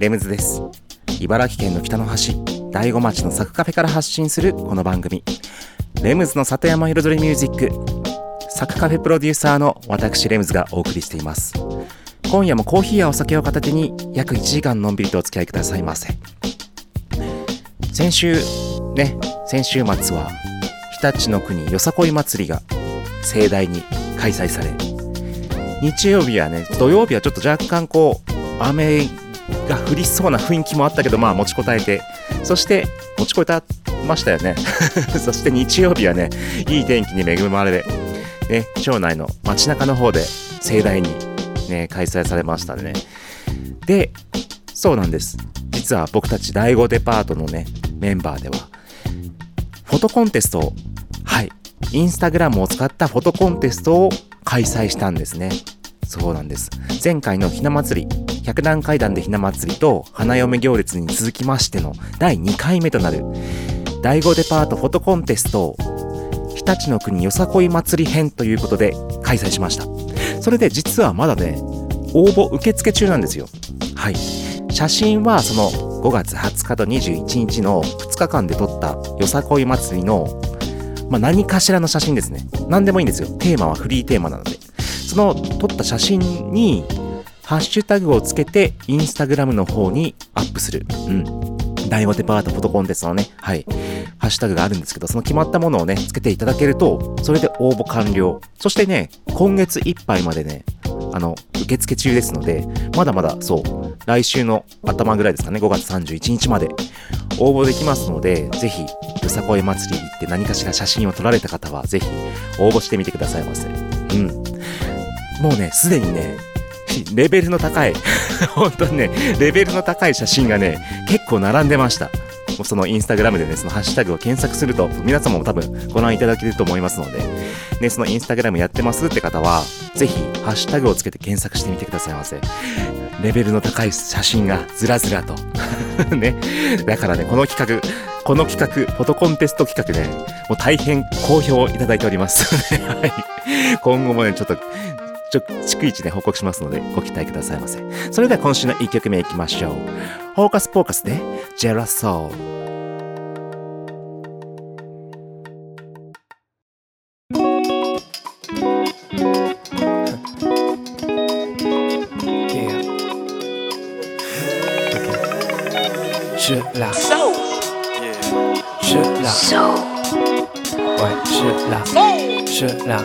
レムズです。茨城県の北の端、大子町のサクカフェから発信するこの番組、レムズの里山彩りミュージック、サクカフェプロデューサーの私レムズがお送りしています。今夜もコーヒーやお酒を片手に約1時間のんびりとお付き合いくださいませ。先週、ね、先週末は、日立の国よさこい祭りが盛大に開催され、日曜日はね、土曜日はちょっと若干こう、雨が降りそうな雰囲気もあったけど、まあ持ちこたえて、そして持ちこたましたよね。そして日曜日はね、いい天気に恵まれ、ね、町内の街中の方で盛大にね、開催されましたね。で、そうなんです。実は僕たち第5デパートのね、メンバーでは、フォトコンテストを、はい、インスタグラムを使ったフォトコンテストを開催したんですね。そうなんです。前回のひな祭り、百段階段でひな祭りと花嫁行列に続きましての第2回目となる第5デパートフォトコンテスト日立の国よさこい祭り編ということで開催しました。それで実はまだね、応募受付中なんですよ。はい。写真はその5月20日と21日の2日間で撮ったよさこい祭りの、まあ、何かしらの写真ですね。何でもいいんですよ。テーマはフリーテーマなので。その撮った写真にハッシュタグをつけてインスタグラムの方にアップする。うん。第5デパートフォトコンテストのね、はい。ハッシュタグがあるんですけど、その決まったものをね、つけていただけると、それで応募完了。そしてね、今月いっぱいまでね、あの、受付中ですので、まだまだそう、来週の頭ぐらいですかね、5月31日まで応募できますので、ぜひ、よさこい祭り行って何かしら写真を撮られた方は、ぜひ応募してみてくださいませ。うん。もうね、すでにね、レベルの高い、本当にね、レベルの高い写真がね、結構並んでました。そのインスタグラムでね、そのハッシュタグを検索すると、皆様も多分ご覧いただけると思いますので、ね、そのインスタグラムやってますって方は、ぜひ、ハッシュタグをつけて検索してみてくださいませ。レベルの高い写真がずらずらと。ね。だからね、この企画、この企画、フォトコンテスト企画ね、もう大変好評をいただいております。はい。今後もね、ちょっと、逐一ね、報告しますので、ご期待くださいませ。それでは今週の1曲目いきましょう。フォーカスポーカスで、ジェラソー。是啦，是啦，ouais, je la, je la,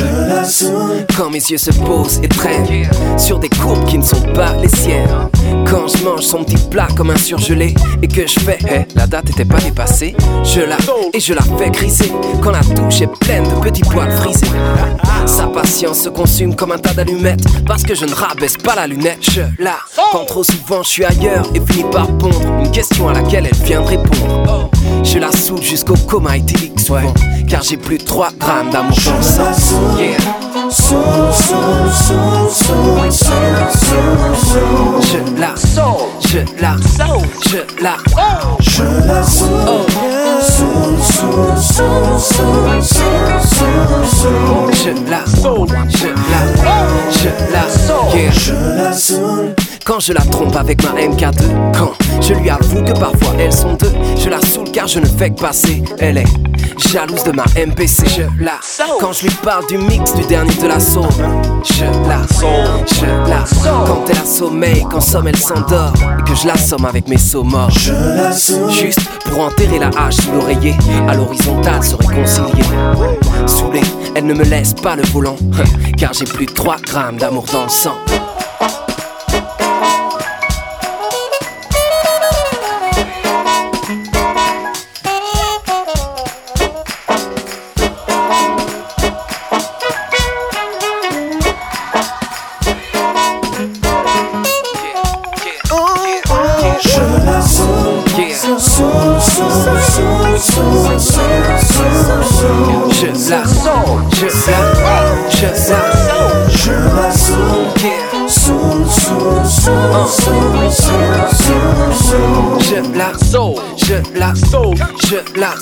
je Quand mes yeux se posent et traînent sur des courbes qui ne sont pas les siennes. Quand je mange son petit plat comme un surgelé et que je fais, hey, la date était pas dépassée. Je la et je la fais griser quand la douche est pleine de petits poils frisés. Sa patience se consume comme un tas d'allumettes parce que je ne rabaisse pas la lunette. Je la quand trop souvent je suis ailleurs et finis par pondre une question à laquelle elle vient de répondre. Je la saoule jusqu'au coma éthylique souvent car j'ai plus de 3 grammes d'amour dans Yeah. Soul, soul, soul, soul, soul, soul. Je la soul, je la soul, je la soul. Soul, la soul, je la, soul, yeah. La soul. Quand je la trompe avec ma MK2, quand je lui avoue que parfois elles sont deux, je la saoule car je ne fais que passer. Elle est jalouse de ma MPC. Je la, quand je lui parle du mix du dernier de la sauve, je la, je la, quand elle a sommeil, quand somme elle s'endort et que je la somme avec mes sauts morts. Je la juste pour enterrer la hache sous l'oreiller, à l'horizontale se réconcilier. Saoulée, elle ne me laisse pas le volant, car j'ai plus de 3 grammes d'amour dans le sang. Je la saute, je la saute, je la saute, je la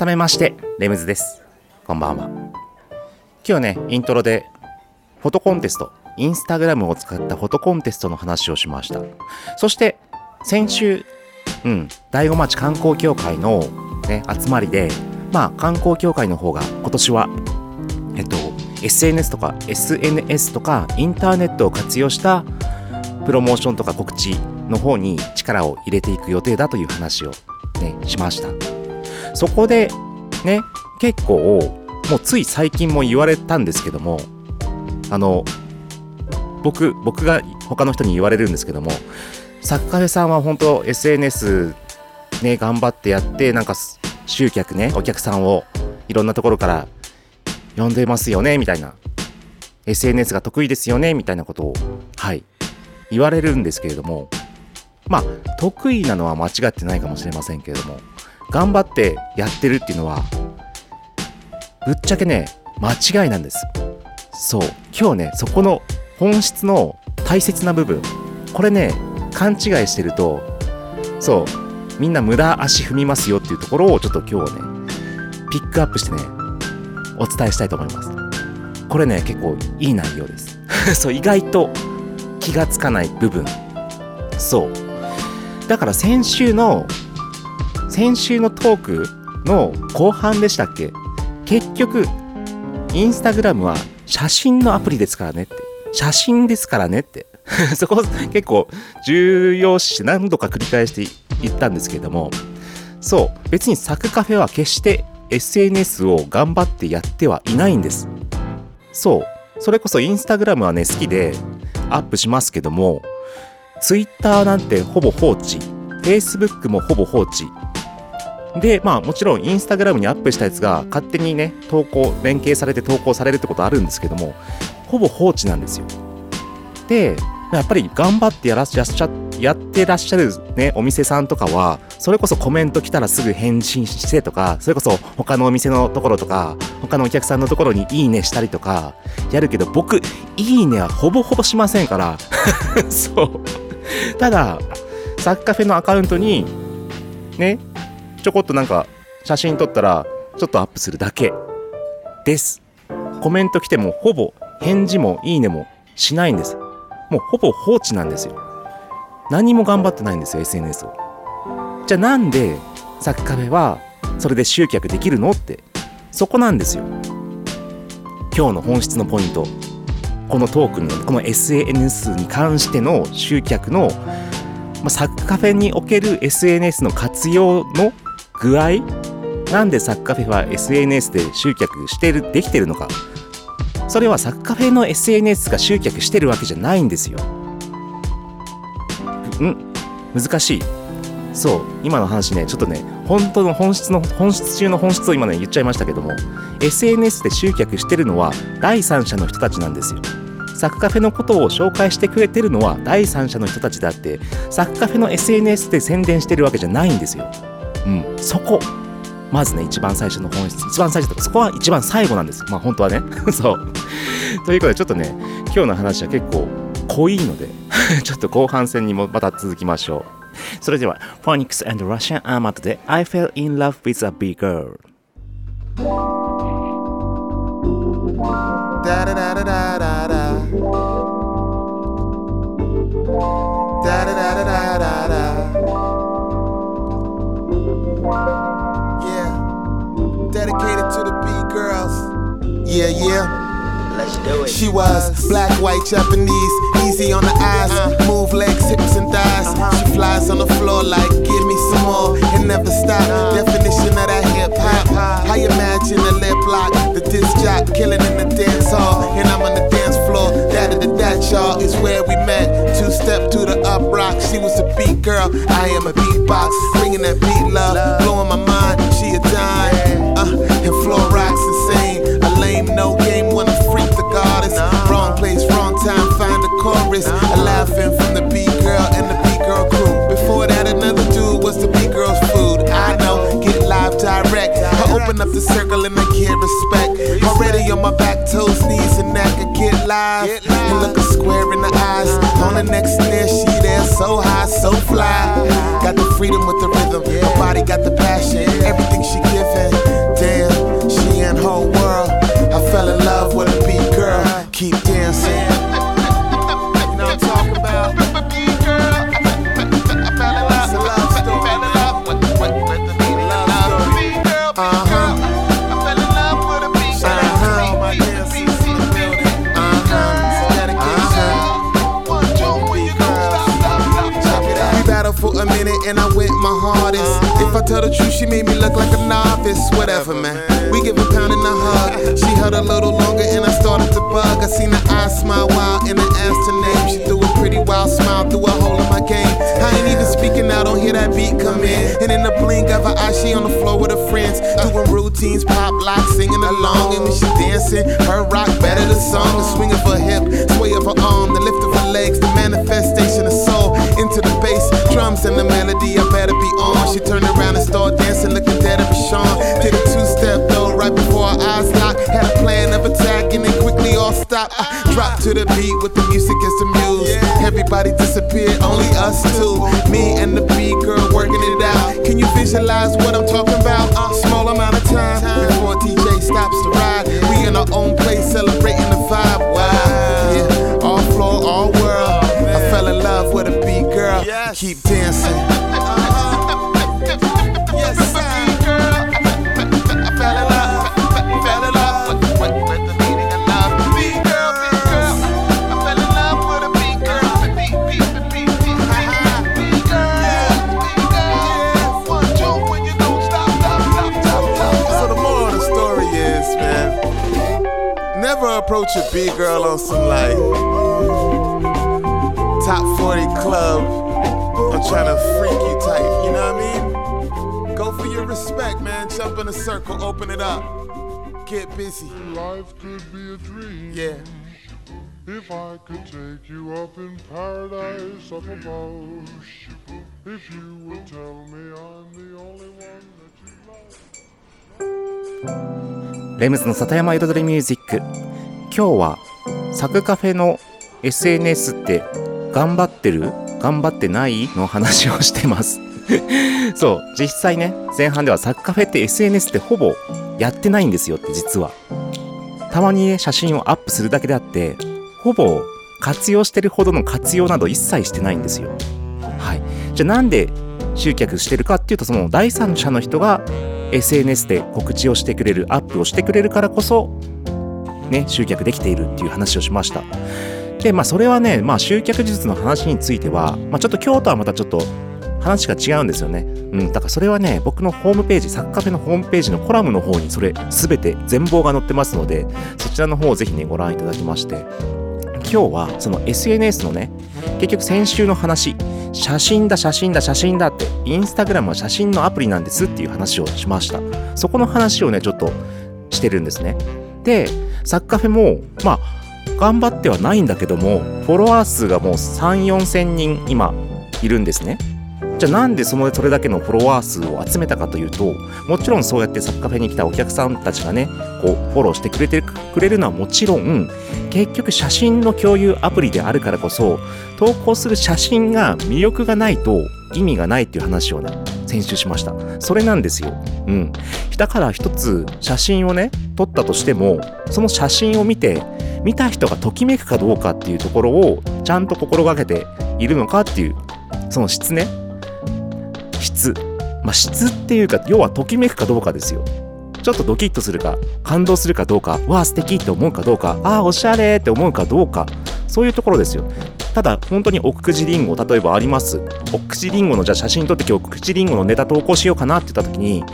改めましてレムズです。こんばんは。今日ねイントロでフォトコンテストインスタグラムを使ったフォトコンテストの話をしました。そして先週うん大子町観光協会の、ね、集まりでまあ観光協会の方が今年はえっと SNS とか SNS とかインターネットを活用したプロモーションとか告知の方に力を入れていく予定だという話をねしました。そこでね、結構、もうつい最近も言われたんですけども、あの、僕、僕が他の人に言われるんですけども、サッカフェさんは本当 SNS ね、頑張ってやって、なんか集客ね、お客さんをいろんなところから呼んでますよね、みたいな。SNS が得意ですよね、みたいなことを、はい、言われるんですけれども、まあ、得意なのは間違ってないかもしれませんけれども、頑張ってやってるっていうのはぶっちゃけね間違いなんです。そう。今日ねそこの本質の大切な部分。これね勘違いしてるとそう。みんな無駄足踏みますよっていうところをちょっと今日ねピックアップしてねお伝えしたいと思います。これね結構いい内容です。そう意外と気がつかない部分。そう。だから先週の先週のトークの後半でしたっけ？結局、インスタグラムは写真のアプリですからねって。写真ですからねって。そこ結構重要視して何度か繰り返して言ったんですけれども、そう、別にサクカフェは決して SNS を頑張ってやってはいないんです。そう、それこそインスタグラムはね、好きで、アップしますけども Twitter なんてほぼ放置 Facebook もほぼ放置でまあもちろんインスタグラムにアップしたやつが勝手にね投稿連携されて投稿されるってことあるんですけどもほぼ放置なんですよ。でやっぱり頑張ってやらっしゃやってらっしゃるねお店さんとかはそれこそコメント来たらすぐ返信してとかそれこそ他のお店のところとか他のお客さんのところにいいねしたりとかやるけど僕いいねはほぼほぼしませんから。そう。ただサッカフェのアカウントにねちょこっとなんか写真撮ったらちょっとアップするだけです。コメント来てもほぼ返事もいいねもしないんです。もうほぼ放置なんですよ。何も頑張ってないんですよ SNS を。じゃあなんでサッカフェはそれで集客できるのって。そこなんですよ。今日の本質のポイント。このトークのこの SNS に関しての集客の、ま、サッカフェにおける SNS の活用の具合？なんでサッカフェは SNS で集客してるできてるのか？それはサッカフェの SNS が集客してるわけじゃないんですよ。ん？難しい。そう今の話ねちょっとね本当の本質の本質中の本質を今ね言っちゃいましたけども SNS で集客してるのは第三者の人たちなんですよ。サッカフェのことを紹介してくれてるのは第三者の人たちであってサッカフェの SNS で宣伝してるわけじゃないんですよ。うん。そこ。まずね一番最初の本質。一番最初とかそこは一番最後なんですまあ本当はね。そう。ということでちょっとね今日の話は結構濃いので ちょっと後半戦にもまた続きましょう。それでは Phonics and Russian Armad で I fell in love with a big girl dedicated to the B girls yeah yeah Let's do it. She was black, white, Japanese, easy on the eyes, move legs, hips, and thighs. She flies on the floor like, give me some more, and never stop. Definition of that hip hop. I imagine a lip lock, the disc jock, killing in the dance hall, and I'm on the dance floor. That of the that y'all is where we met. Two step to the up rock. She was a beat girl, I am a beatbox, bringing that beat love, up the circle and I get respect. Already on my back, toes, knees, and neck. I get live and look her square in the eyes. On the next snare, she there, so high, so fly. Got the freedom with the rhythm. Her body got the passion, everything she giving. Damn, she in whole world. I fell in love with a beat girl. Keep dancing. Tell the truth, she made me look like a novice. Whatever, man. We give a pound and a hug. She held a little longer and I started to bug. I seen her eyes smile wild and I asked her name. She threw a pretty wild smile through a hole in my game. I ain't even speaking now, don't hear that beat come in. And in the blink of her eye, she on the floor with her friends. Doing routines, pop lock, singing along. And when she dancing, her rock better the song. The swing of her hip, sway of her arm, the lift of her legs, the manifestation of soul into the bass, drums and the melody. I better be on. She turned around and started dancing, looking dead at Sean. Did a two step though, right before our eyes locked. Had a plan of attack and then quickly all stopped. I dropped to the beat with the music as the muse. Everybody disappeared, only us two. Me and the B girl working it out. Can you visualize what I'm talking about? A small amount of time before DJ stops the ride. We in our own place celebrating Keep dancing. Yes, sir. I fell in love, fell in love with, with, with the meaning of love. B girl, B girl. I fell in love with a B girl. B, B, B, B, B, B girl. B girl. One, two, when you don't stop, stop, stop, stop, stop. So the moral of the story is, man, never approach a B girl on some like. top 40 club. I'm trying to freak you tight, you know what I mean? Go for your respect, man. Jump in a circle, open it up. Get busy. Life could be a dream. Yeah. If I could take you up in paradise up above. If you would tell me I'm the only one that you love. レムズの里山彩りミュージック今日はサクカフェの SNS って頑張ってる？頑張ってないの話をしてます。そう。実際ね前半ではサクカフェって SNS ってほぼやってないんですよって実は。たまにね写真をアップするだけであってほぼ活用してるほどの活用など一切してないんですよ。はい。じゃあなんで集客してるかっていうとその第三者の人が SNS で告知をしてくれるアップをしてくれるからこそね集客できているっていう話をしました。でまあそれはねまあ集客術の話については、まあ、ちょっと今日とはまたちょっと話が違うんですよね。うん、だからそれはね、僕のホームページ、サッカフェのホームページのコラムの方にそれ全て全貌が載ってますので、そちらの方をぜひね、ご覧いただきまして、今日はその SNS のね、結局先週の話、写真だ、写真だ、写真だって、インスタグラムは写真のアプリなんですっていう話をしました。そこの話をね、ちょっとしてるんですね。で、サッカフェも、まあ、頑張ってはないんだけども、フォロワー数がもう3、4千人今いるんですね。じゃあなんでそのそれだけのフォロワー数を集めたかというともちろんそうやってサッカーフェに来たお客さんたちがねこうフォローしてくれてくれるのはもちろん結局写真の共有アプリであるからこそ投稿する写真が魅力がないと意味がないっていう話をね先週しました。それなんですよ。うん。だから一つ写真をね撮ったとしてもその写真を見て見た人がときめくかどうかっていうところをちゃんと心がけているのかっていうその質ね。質。まあ質っていうか要はときめくかどうかですよ。ちょっとドキッとするか感動するかどうかわあ素敵って思うかどうかああおしゃれって思うかどうかそういうところですよ。ただ本当に奥久慈りんご例えばあります。奥久慈りんごのじゃあ写真撮って今日奥久慈りんごのネタ投稿しようかなって言った時に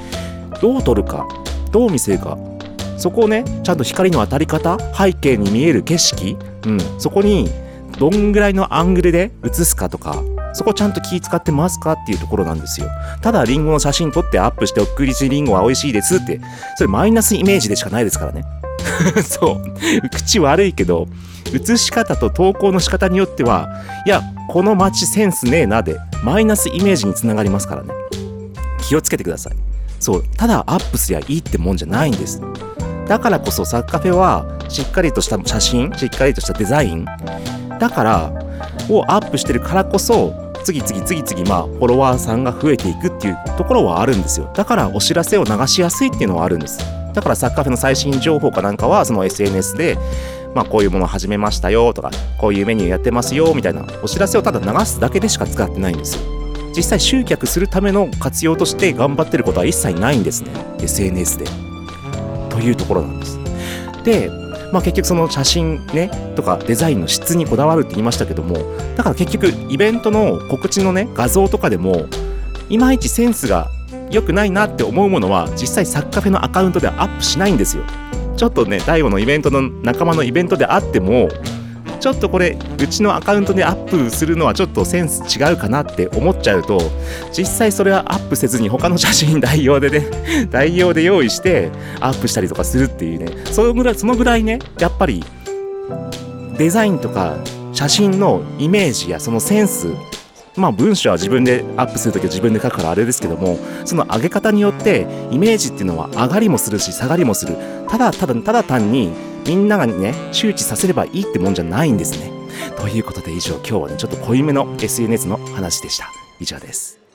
どう撮るかどう見せるかそこをねちゃんと光の当たり方背景に見える景色、うん、そこにどんぐらいのアングルで写すかとかそこちゃんと気使ってますかっていうところなんですよ。ただリンゴの写真撮ってアップしておくりちリンゴは美味しいですってそれマイナスイメージでしかないですからね。そう。口悪いけど写し方と投稿の仕方によってはいやこの街センスねえなでマイナスイメージにつながりますからね。気をつけてください。そう。ただアップすりゃいいってもんじゃないんです。だからこそサッカフェはしっかりとした写真しっかりとしたデザインだからをアップしてるからこそ次々次々まあフォロワーさんが増えていくっていうところはあるんですよ。だからお知らせを流しやすいっていうのはあるんです。だからサッカフェの最新情報かなんかはその SNS でまあこういうものを始めましたよとかこういうメニューやってますよみたいなお知らせをただ流すだけでしか使ってないんですよ。実際集客するための活用として頑張ってることは一切ないんですね SNS で。というところなんです。でまあ、結局その写真ねとかデザインの質にこだわるって言いましたけどもだから結局イベントの告知のね画像とかでもいまいちセンスが良くないなって思うものは実際サッカフェのアカウントではアップしないんですよ。ちょっとね大悟のイベントの仲間のイベントであってもちょっとこれうちのアカウントでアップするのはちょっとセンス違うかなって思っちゃうと実際それはアップせずに他の写真代用でね 代用で用意してアップしたりとかするっていうね。そのぐらいそのぐらいねやっぱりデザインとか写真のイメージやそのセンスまあ文章は自分でアップするときは自分で書くからあれですけどもその上げ方によってイメージっていうのは上がりもするし下がりもする。ただただただ単にみんながね周知させればいいってもんじゃないんですね。ということで以上今日はねちょっと濃いめの SNS の話でした。以上です「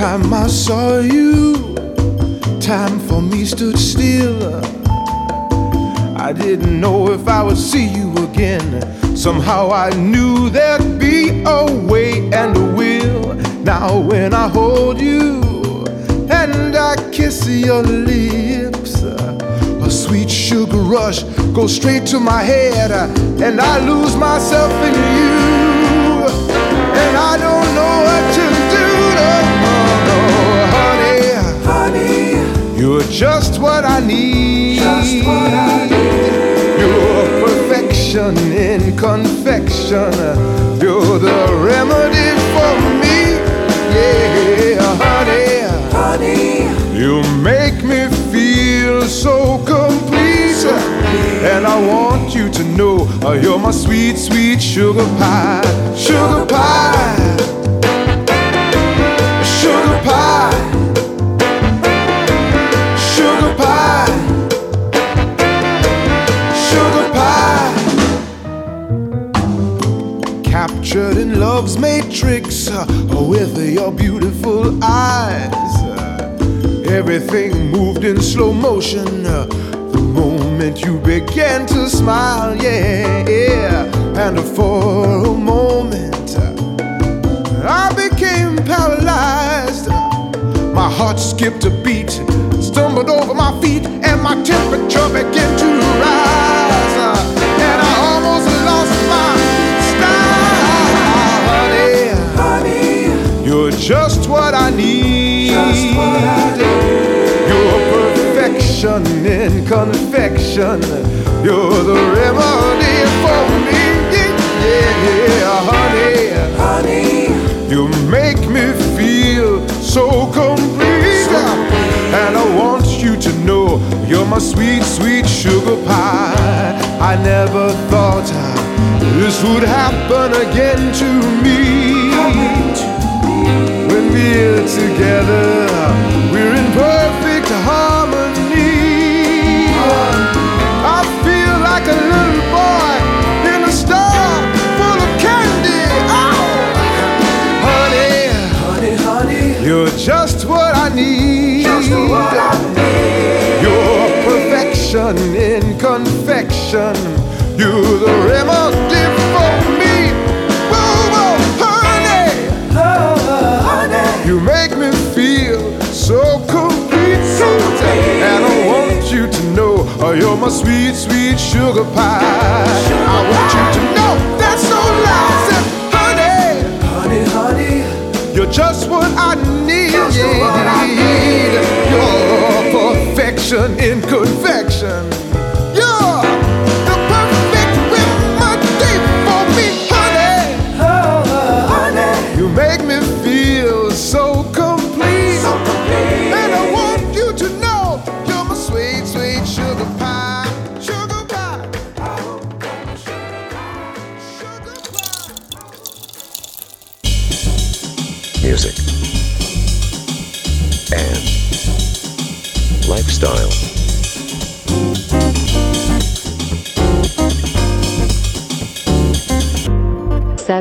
Time I saw you, time for me stood still. I didn't know if I would see you again. Somehow I knew there'd be a way and a will. Now when I hold you and I kiss your lips, a sweet sugar rush goes straight to my head, and I lose myself in you. And I don't you're just what I need. Just what I need. You're perfection in confection. You're the remedy for me. Yeah, honey, honey, you make me feel so complete. And I want you to know uh, you're my sweet, sweet sugar pie. Sugar pie. Sugar love's matrix uh, with your beautiful eyes. Everything moved in slow motion. Uh, the moment you began to smile, yeah, yeah. And for a moment, uh, I became paralyzed. My heart skipped a beat, stumbled over my feet, and my temperature began to rise. Just what I need. What I need. You're perfection in confection. You're the remedy for me. Yeah, yeah, honey. Honey. You make me feel so complete. And I want you to know you're my sweet, sweet sugar pie. I never thought I, this would happen again to me here together. You're my sweet, sweet sugar pie. I want you to know that's no lies. And honey, honey, honey, you're just what I need. You're perfection in confection.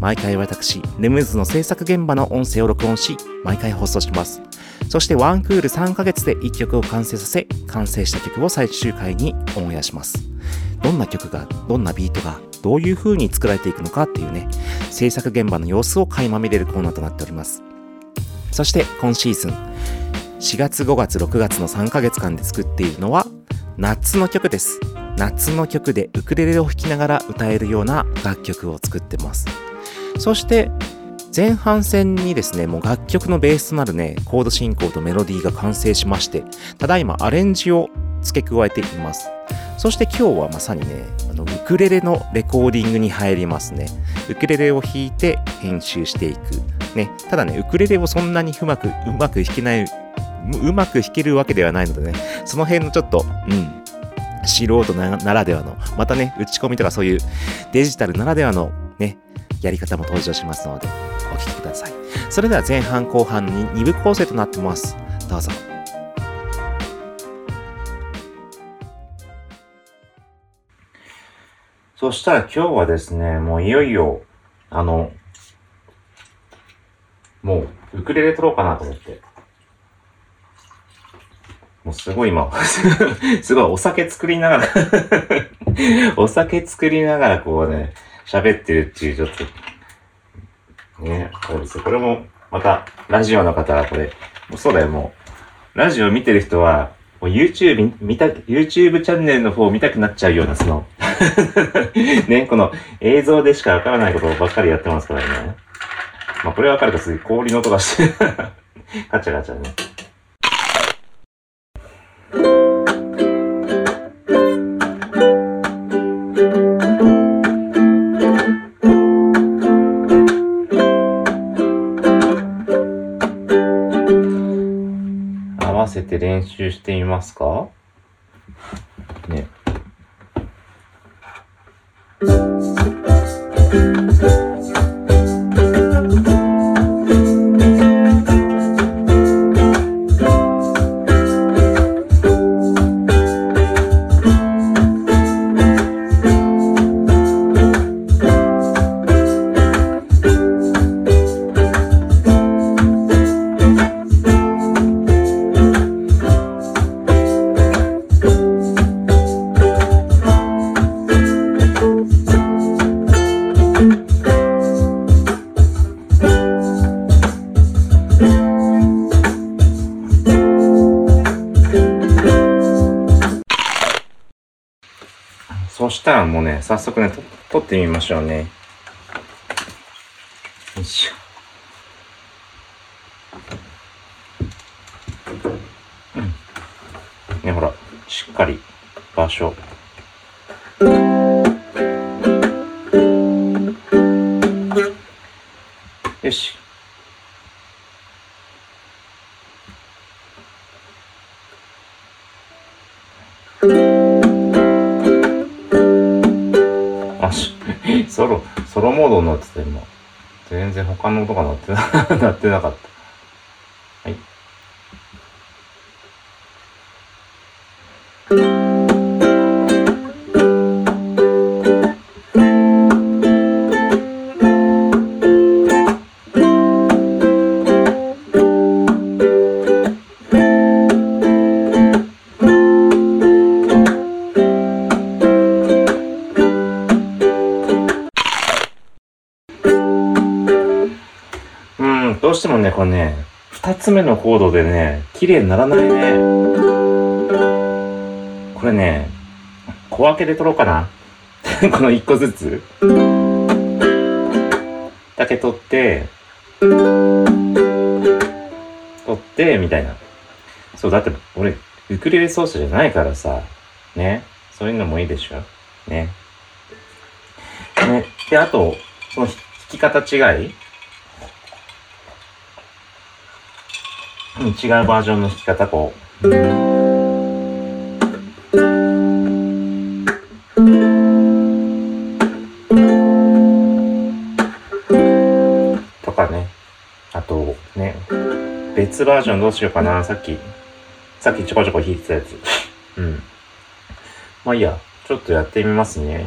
毎回私レムズの制作現場の音声を録音し毎回放送します。そしてワンクール3ヶ月で1曲を完成させ完成した曲を最終回にオンエアします。どんな曲がどんなビートがどういう風に作られていくのかっていうね制作現場の様子を垣間見れるコーナーとなっております。そして今シーズン4月5月6月の3ヶ月間で作っているのは夏の曲です。夏の曲でウクレレを弾きながら歌えるような楽曲を作ってます。そして前半戦にですねもう楽曲のベースとなるねコード進行とメロディーが完成しましてただいまアレンジを付け加えています。そして今日はまさにねあのウクレレのレコーディングに入りますね。ウクレレを弾いて編集していく。ねただねウクレレをそんなにうまくうまく弾けないうまく弾けるわけではないのでねその辺のちょっとうん素人ならではのまたね打ち込みとかそういうデジタルならではのねやり方も登場しますのでお聴きください。それでは前半後半に2部構成となってます。どうぞ。そしたら今日はですね、もういよいよ、あの、もう、ウクレレ取ろうかなと思って。もうすごい今、すごいお酒作りながら お酒作りながらこうね、喋ってるっていうちょっと、ね、そうですよ。これも、また、ラジオの方はこれ、もうそうだよ、もう。ラジオ見てる人は、もう YouTube 見た、YouTube チャンネルの方を見たくなっちゃうような、その ね、この映像でしかわからないことばっかりやってますからね。まあこれわかるとすごい氷の音がして ガチャガチャね。せて練習してみますか？ね。く、ね、撮ってみましょうね。今。全然他の音が鳴ってな、鳴ってなかった。つ目のコードでね、綺麗にならないね。これね、小分けで取ろうかな。この一個ずつ。だけ取って、取って、みたいな。そう、だって俺、ウクレレ奏者じゃないからさ、ね。そういうのもいいでしょ。ね。ね。で、あと、その弾き方違いうん違うバージョンの弾き方、こう。とかね。あと、ね。別バージョンどうしようかな。さっき、さっきちょこちょこ弾いてたやつ。うん。まあいいや。ちょっとやってみますね。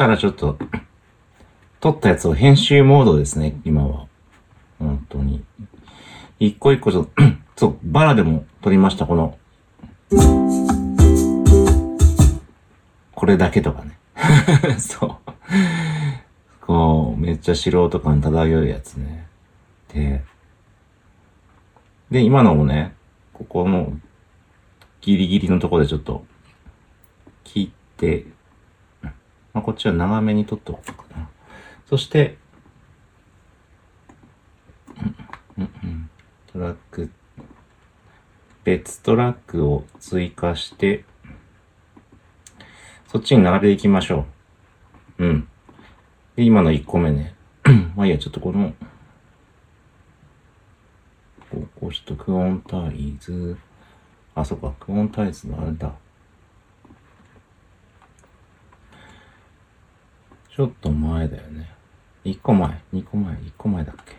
したらちょっと、撮ったやつを編集モードですね、今は。本当に。一個一個ちょっと、そう、バラでも撮りました、この。これだけとかね。そう。こう、めっちゃ素人感漂うやつね。で、で、今のもね、ここのギリギリのところでちょっと、切って、まあ、こっちは長めに取っておこうかな。そして、うんうんトラック、別トラックを追加して、そっちに並べていきましょう。うん。で、今の1個目ね。まあいいや、ちょっとこの、こうこうちょっとクオンタイズ、あ、そっか、クオンタイズのあれだ。ちょっと前だよね。1個前、2個前、1個前だっけ？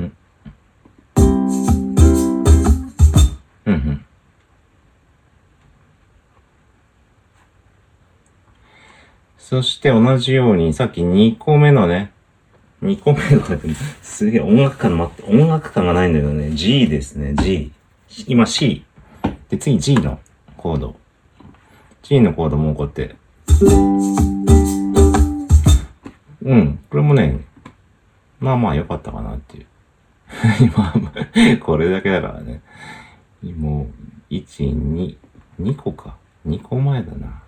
んうんうん。そして同じように、さっき2個目のね、2個目の、すげえ音楽感待って、音楽感がないんだけどね、G ですね、G。今 C。で、次 G のコード。G のコードもこうやって。うん、これもね、まあまあ良かったかなっていう。今、これだけだからね。もう、1、2、2個か。2個前だな。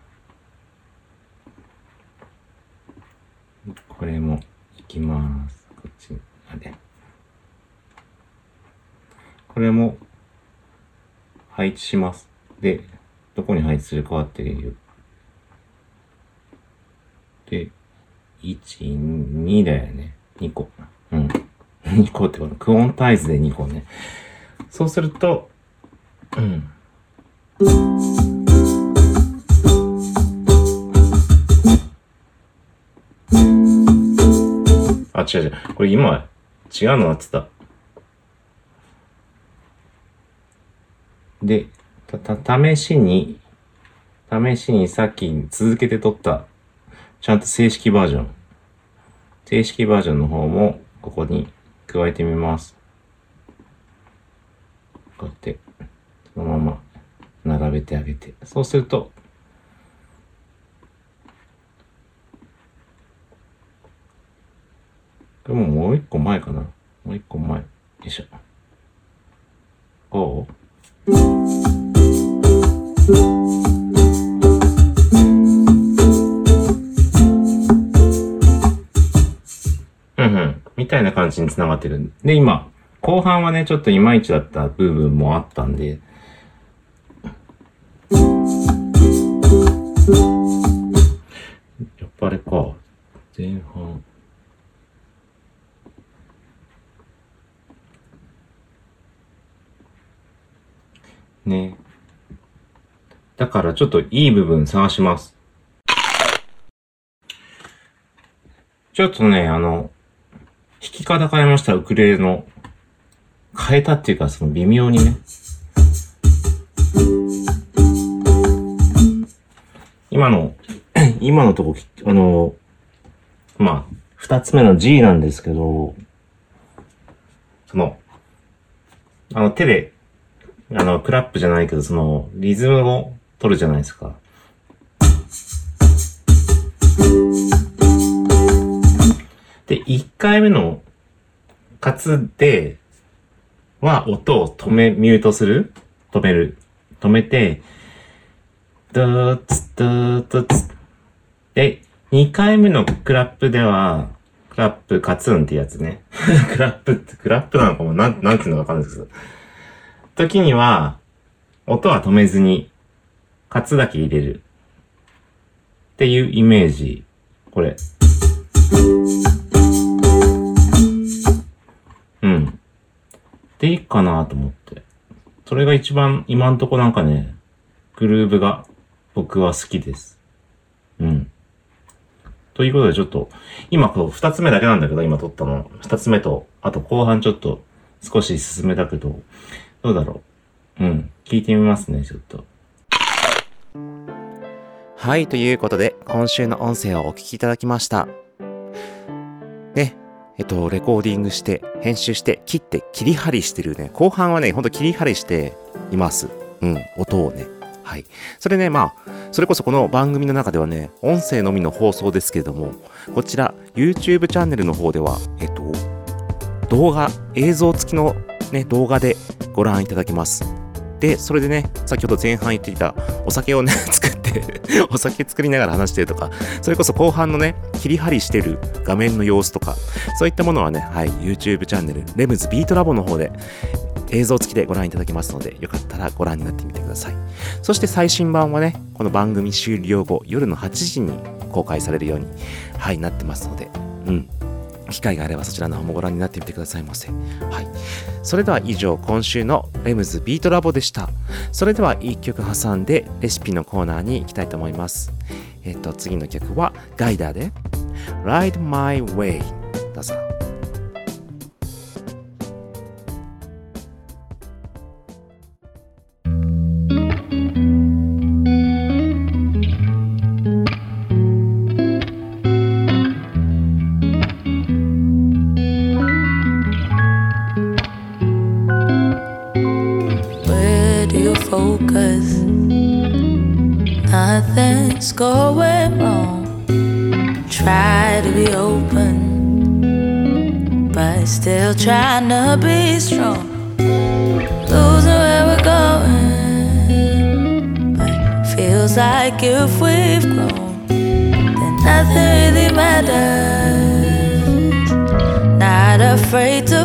これも、いきます。こっち、あれ。これも、配置します。で、どこに配置するかっていう。で、1、2だよね。2個。うん。2個ってこと、クオンタイズで2個ね。そうすると、うん。あ、違う違う。これ今、違うのなってた。で、た、た、試しに、試しにさっき続けて撮った、ちゃんと正式バージョン。正式バージョンの方も、ここに加えてみます。こうやって、そのまま並べてあげて。そうすると、これももう一個前かな。もう一個前。よいしょ。こううんうん。みたいな感じに繋がってる。で、今、後半はね、ちょっといまいちだった部分もあったんで、やっぱあれか。前半。ね。だからちょっといい部分探します。ちょっとね、あの、弾き方変えました、ウクレレの。変えたっていうか、その微妙にね。今の、今のとこ、あの、まあ、二つ目の G なんですけど、その、あの手で、あの、クラップじゃないけど、その、リズムを取るじゃないですか。で、一回目の、カツで、は、音を止め、ミュートする？止める。止めて、ドーツ、ドーツ、ツで、二回目のクラップでは、クラップカツンってやつね。クラップって、クラップなのかも、なん、なんていうのかわかんないですけど。時には、音は止めずに、カツだけ入れる。っていうイメージ。これ。うん。でいいかなと思って。それが一番今んとこなんかね、グルーブが僕は好きです。うん。ということでちょっと、今こう二つ目だけなんだけど、今撮ったの。二つ目と、あと後半ちょっと少し進めたけど、どうだろう。うん。聞いてみますね、ちょっと。はい、ということで、今週の音声をお聞きいただきました。ね、えっと、レコーディングして、編集して、切って、切り張りしてるね。後半はね、ほんと切り張りしています。うん、音をね。はい。それね、まあ、それこそこの番組の中ではね、音声のみの放送ですけれども、こちら、YouTube チャンネルの方では、えっと、動画、映像付きのね、動画でご覧いただけます。で、それでね、先ほど前半言っていたお酒をね、作って、お酒作りながら話してるとか、それこそ後半のね、切り張りしてる画面の様子とか、そういったものはね、はい、YouTube チャンネル、レムズビートラボの方で映像付きでご覧いただけますので、よかったらご覧になってみてください。そして最新版はね、この番組終了後、夜の8時に公開されるように、はい、なってますので、うん。機会があればそちらの方もご覧になってみてくださいませ。はい。それでは以上、今週のレムズビートラボでした。それでは一曲挟んでレシピのコーナーに行きたいと思います。えっ、と、次の曲はガイダーで Ride My Way どうぞ。Still trying to be strong. Losing where we're going, but feels like if we've grown, then nothing really matters. Not afraid to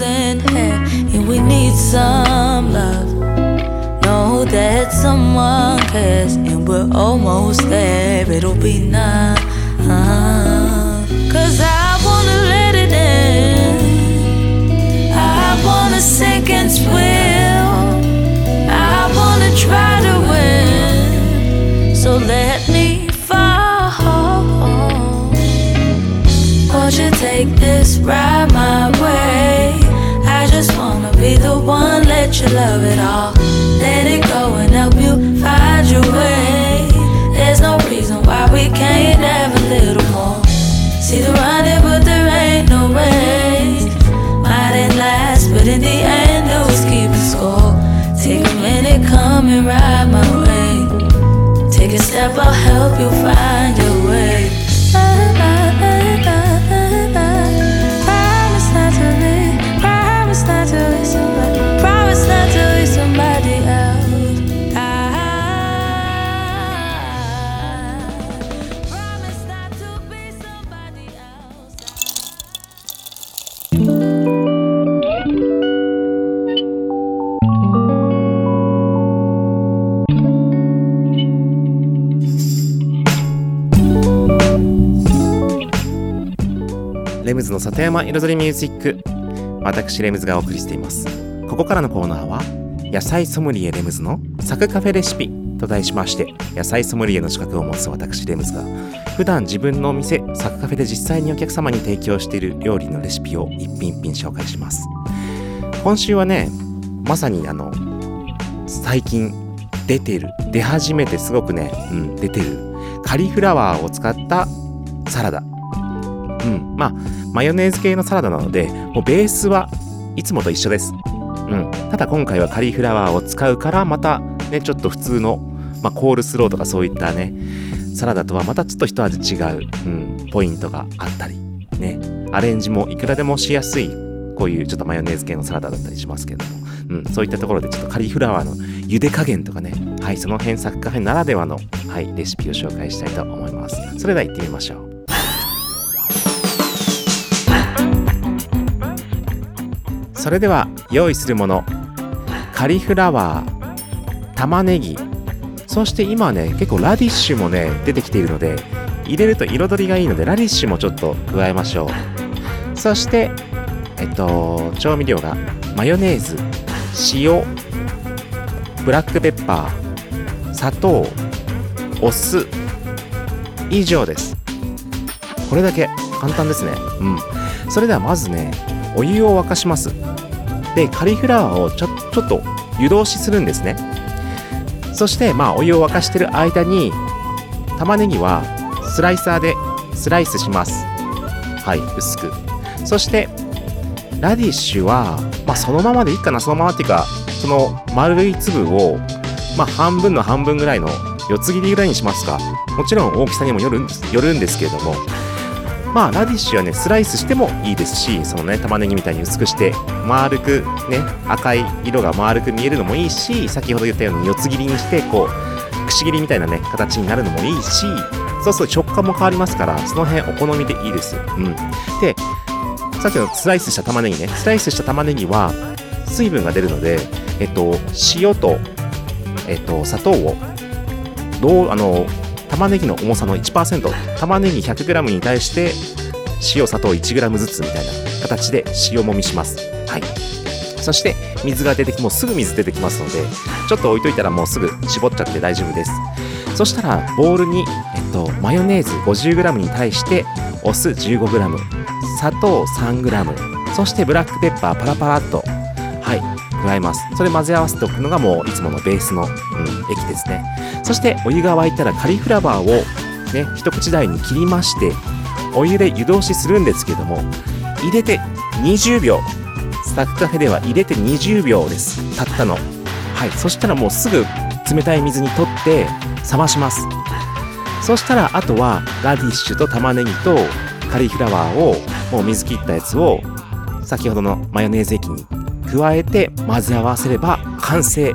losing hair and we need some love. Know that someone cares and we're almost there. It'll be nice. Cause I wanna let it in. I wanna sink and swim. I wanna try to win. So let me fall. Won't you take this ride my way? Let you love it all. Let it go and help you find your way. There's no reason why we can't have a little more. See the running, but there ain't no race. Mightn't last, but in the end, it was keeping score. Take a minute, come and ride my way. Take a step, I'll help you find your 里山彩りミュージック。私レムズがお送りしています。ここからのコーナーは野菜ソムリエレムズのサクカフェレシピと題しまして野菜ソムリエの資格を持つ私レムズが普段自分のお店サクカフェで実際にお客様に提供している料理のレシピを一品一品紹介します。今週はねまさにあの最近出てる出始めてすごくね、うん、出てるカリフラワーを使ったサラダ。うん、まあマヨネーズ系のサラダなのでもうベースはいつもと一緒です、うん、ただ今回はカリフラワーを使うからまたねちょっと普通の、まあ、コールスローとかそういったねサラダとはまたちょっと一味違う、うん、ポイントがあったりね。アレンジもいくらでもしやすいこういうちょっとマヨネーズ系のサラダだったりしますけども。うん、そういったところでちょっとカリフラワーの茹で加減とかね、はい、その辺サクカフェならではの、はい、レシピを紹介したいと思います。それでは行ってみましょう。それでは用意するものカリフラワー玉ねぎそして今ね結構ラディッシュもね出てきているので入れると彩りがいいのでラディッシュもちょっと加えましょう。そしてえっと調味料がマヨネーズ塩ブラックペッパー砂糖お酢以上です。これだけ簡単ですね。うん。それではまずねお湯を沸かします。でカリフラワーをちょちょっと湯通しするんですね。そしてまあお湯を沸かしてる間に玉ねぎはスライサーでスライスします。はい薄く。そしてラディッシュは、まあ、そのままでいいかな。そのままっていうかその丸い粒を、まあ、半分の半分ぐらいの四つ切りぐらいにしますか。もちろん大きさにもよるんですよるんですけれども。まあラディッシュはねスライスしてもいいですしそのね玉ねぎみたいに薄くして丸くね赤い色が丸く見えるのもいいし先ほど言ったように四つ切りにしてこうくし切りみたいなね形になるのもいいしそうすると食感も変わりますからその辺お好みでいいですうん。でさっきのスライスした玉ねぎねスライスした玉ねぎは水分が出るのでえっと塩とえっと砂糖をどうあの玉ねぎの重さの1%玉ねぎ 100g に対して塩砂糖 1g ずつみたいな形で塩もみします。はい。そして水が出てきもうすぐ水出てきますのでちょっと置いといたらもうすぐ絞っちゃって大丈夫です。そしたらボウルに、えっと、マヨネーズ 50g に対してお酢 15g 砂糖 3g そしてブラックペッパーパラパラっと加えます。それ混ぜ合わせておくのがもういつものベースの、うん、液ですね。そしてお湯が沸いたらカリフラワーをね一口大に切りましてお湯で湯通しするんですけども入れて20秒。スタッフカフェでは入れて20秒です。たったの。はい。そしたらもうすぐ冷たい水にとって冷まします。そしたらあとはラディッシュと玉ねぎとカリフラワーをもう水切ったやつを先ほどのマヨネーズ液に加えて混ぜ合わせれば完成。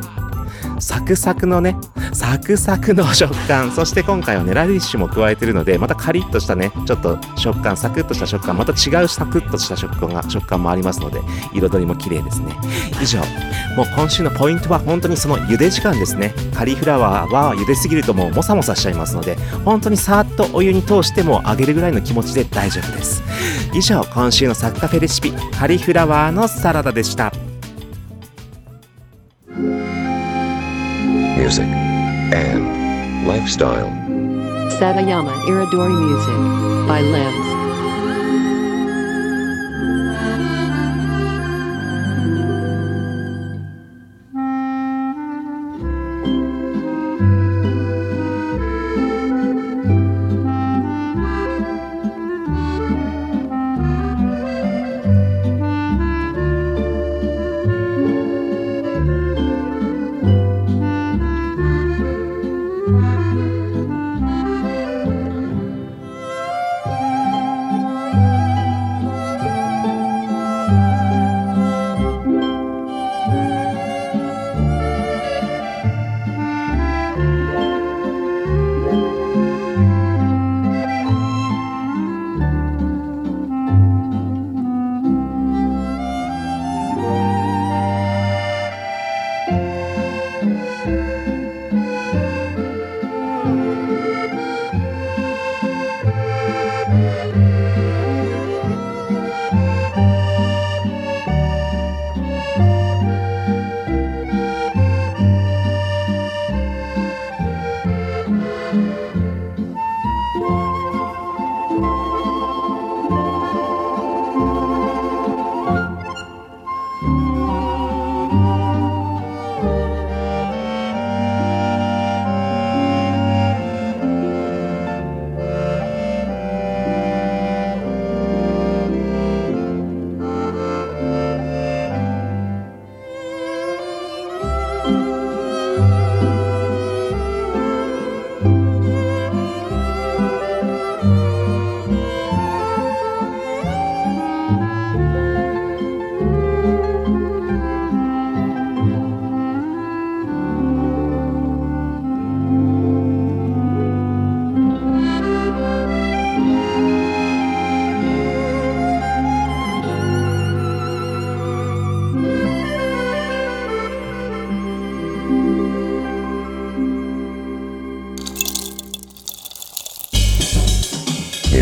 サクサクのねサクサクの食感。そして今回はねラディッシュも加えてるのでまたカリッとしたねちょっと食感サクッとした食感また違うサクッとした食感が食感もありますので彩りも綺麗ですね。以上。もう今週のポイントは本当にその茹で時間ですね。カリフラワーは茹ですぎるともうモサモサしちゃいますので本当にさーっとお湯に通しても揚げるぐらいの気持ちで大丈夫です。以上今週のサッカフェレシピカリフラワーのサラダでした。Music, and lifestyle. Satayama Iridori Music by Limbs.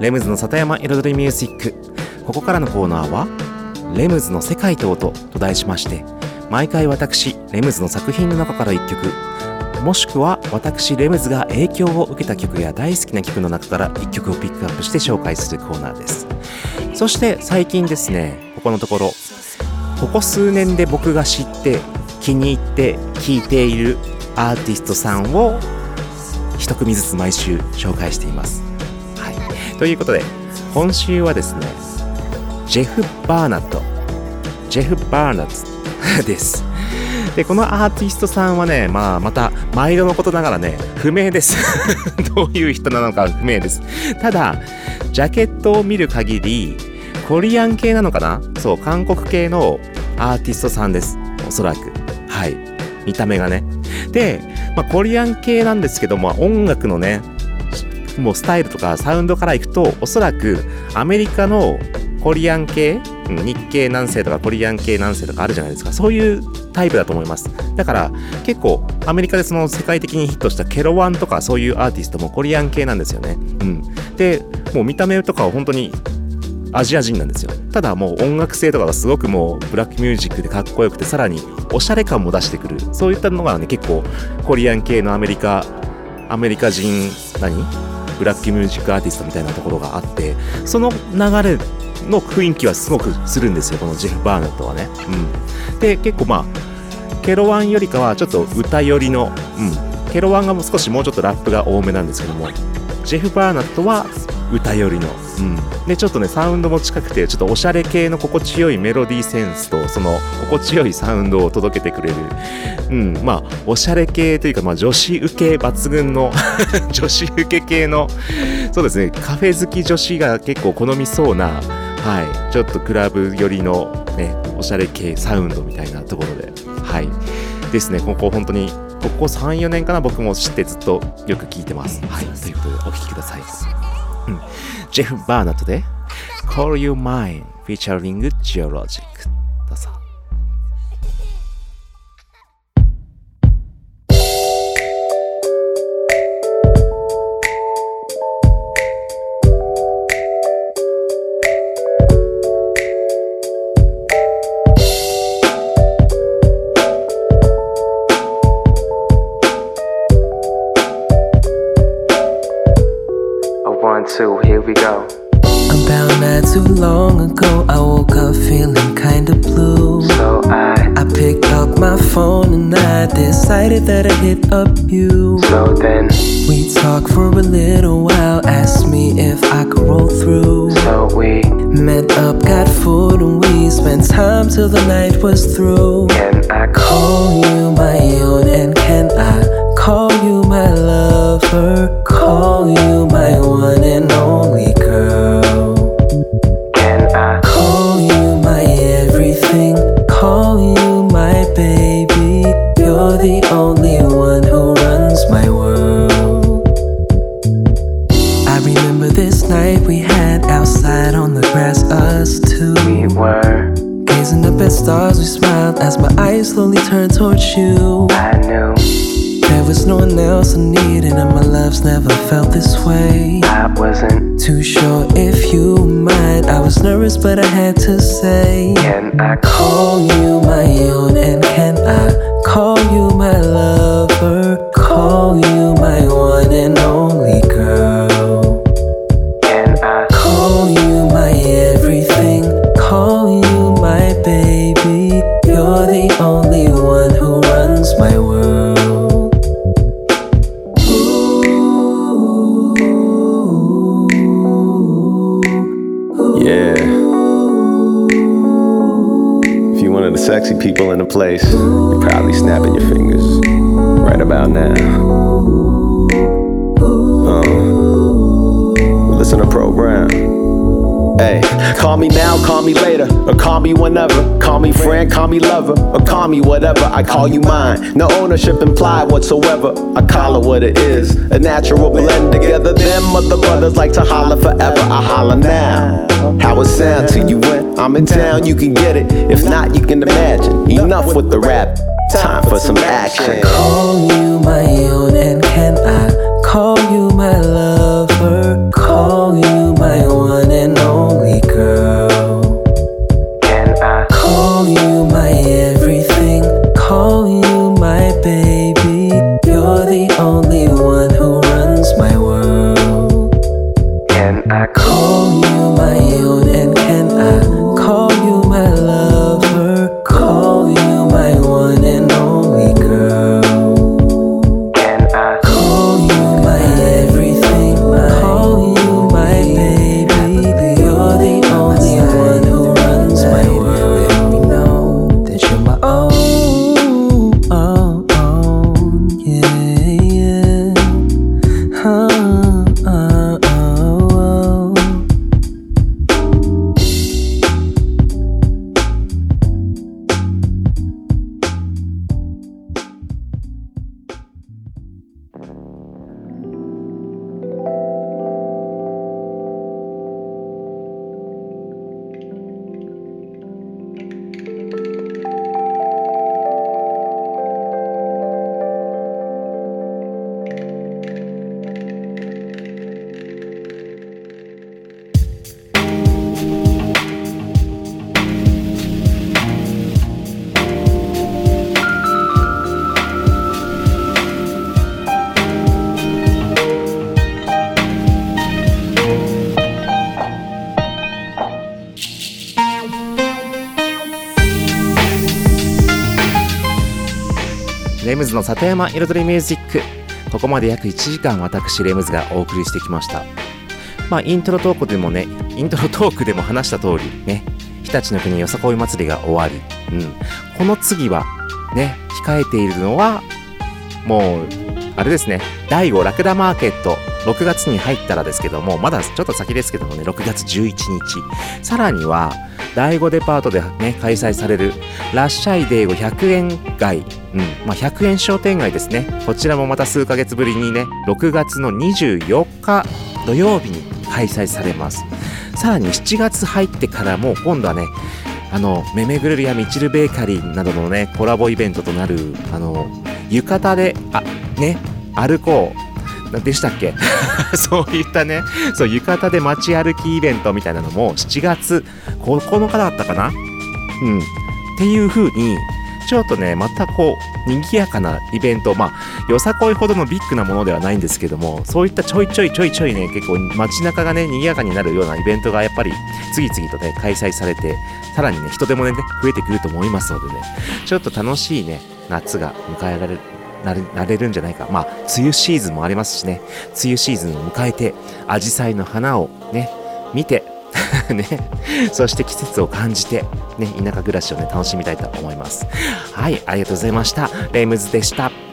レムズの里山彩りミュージック。ここからのコーナーは「レムズの世界と音」と題しまして毎回私レムズの作品の中から1曲もしくは私レムズが影響を受けた曲や大好きな曲の中から1曲をピックアップして紹介するコーナーです。そして最近ですねここのところここ数年で僕が知って気に入って聴いているアーティストさんを一組ずつ毎週紹介しています。ということで、今週はですね、ジェフ・バーナット。ジェフ・バーナット です。で、このアーティストさんはね、まあ、また、毎度のことながらね、不明です。どういう人なのか不明です。ただ、ジャケットを見る限り、コリアン系なのかな？そう、韓国系のアーティストさんです。おそらく。はい。見た目がね。で、まあ、コリアン系なんですけども、音楽のね、もうスタイルとかサウンドからいくと、おそらくアメリカのコリアン系、日系南西とかコリアン系南西とかあるじゃないですか。そういうタイプだと思います。だから結構アメリカでその世界的にヒットしたケロワンとかそういうアーティストもコリアン系なんですよね。うん。で、もう見た目とかは本当にアジア人なんですよ。ただもう音楽性とかがすごくもうブラックミュージックでかっこよくてさらにおしゃれ感も出してくる。そういったのがね結構コリアン系のアメリカ、アメリカ人、何？ブラックミュージックアーティストみたいなところがあってその流れの雰囲気はすごくするんですよこのジェフ・バーナットはね、うん、で結構まあケロワンよりかはちょっと歌寄りの、うん、ケロワンがもう少しもうちょっとラップが多めなんですけどもジェフ・バーナットは歌寄りの、うん、でちょっとねサウンドも近くてちょっとおしゃれ系の心地よいメロディーセンスとその心地よいサウンドを届けてくれる、うん、まあおしゃれ系というか、まあ、女子受け抜群の 女子受け系のそうですね。カフェ好き女子が結構好みそうなはい。ちょっとクラブ寄りのねおしゃれ系サウンドみたいなところで。はい。ですね。ここ本当にここ34年かな僕も知ってずっとよく聞いてます。はい。ということでお聴きください。ジェフ・バーナットで Call You Mine featuring Geologic decided that I'd hit up you. so then, We talked for a little while, asked me if I could roll through. so we Met up, got food, and we spent time till the night was through. can I Call you my own, and can I call you my lover? Call you my one and only you. I knew There was no one else I needed, and my love's never felt this way. I wasn't. Too sure if you might. I was nervous, but I had to say. Can I Call you my own, and can I call you my lover? Call me now, call me later, or call me whenever. Call me friend, call me lover, or call me whatever. I call you mine. No ownership implied whatsoever. I call it what it is. A natural blend together. Them other brothers like to holler forever. I holler now. How it sound to you when I'm in town? You can get it. If not, you can imagine. Enough with the rap. Time for some action. Call you my own, and can I ズの里山彩りミュージック。ここまで約1時間私レムズがお送りしてきました。まあイントロトークでもねイントロトークでも話した通りね日立の国よさこい祭りが終わり、うん、この次はね控えているのはもうあれですね第5ラクダマーケット。6月に入ったらですけどもまだちょっと先ですけどもね6月11日さらには第5デパートでね開催されるラッシャイデーゴ100円街、うん。まあ、100円商店街ですね。こちらもまた数ヶ月ぶりにね6月の24日土曜日に開催されます。さらに7月入ってからも今度はねあのめめぐるるやみちるベーカリーなどのねコラボイベントとなるあの浴衣であね歩こう。でしたっけ？そういったねそう浴衣で街歩きイベントみたいなのも7月9日だったかな？うん。っていう風にちょっとねまたこう賑やかなイベントまあよさこいほどのビッグなものではないんですけどもそういったちょいちょいちょいちょいね結構街中がね賑やかになるようなイベントがやっぱり次々とね開催されてさらにね人手もね増えてくると思いますのでねちょっと楽しいね夏が迎えられるなれなれるんじゃないかまあ梅雨シーズンもありますしね梅雨シーズンを迎えてアジサイの花をね見て ね、そして季節を感じて、ね、田舎暮らしをね、楽しみたいと思います。はい、ありがとうございました。レイムズでした。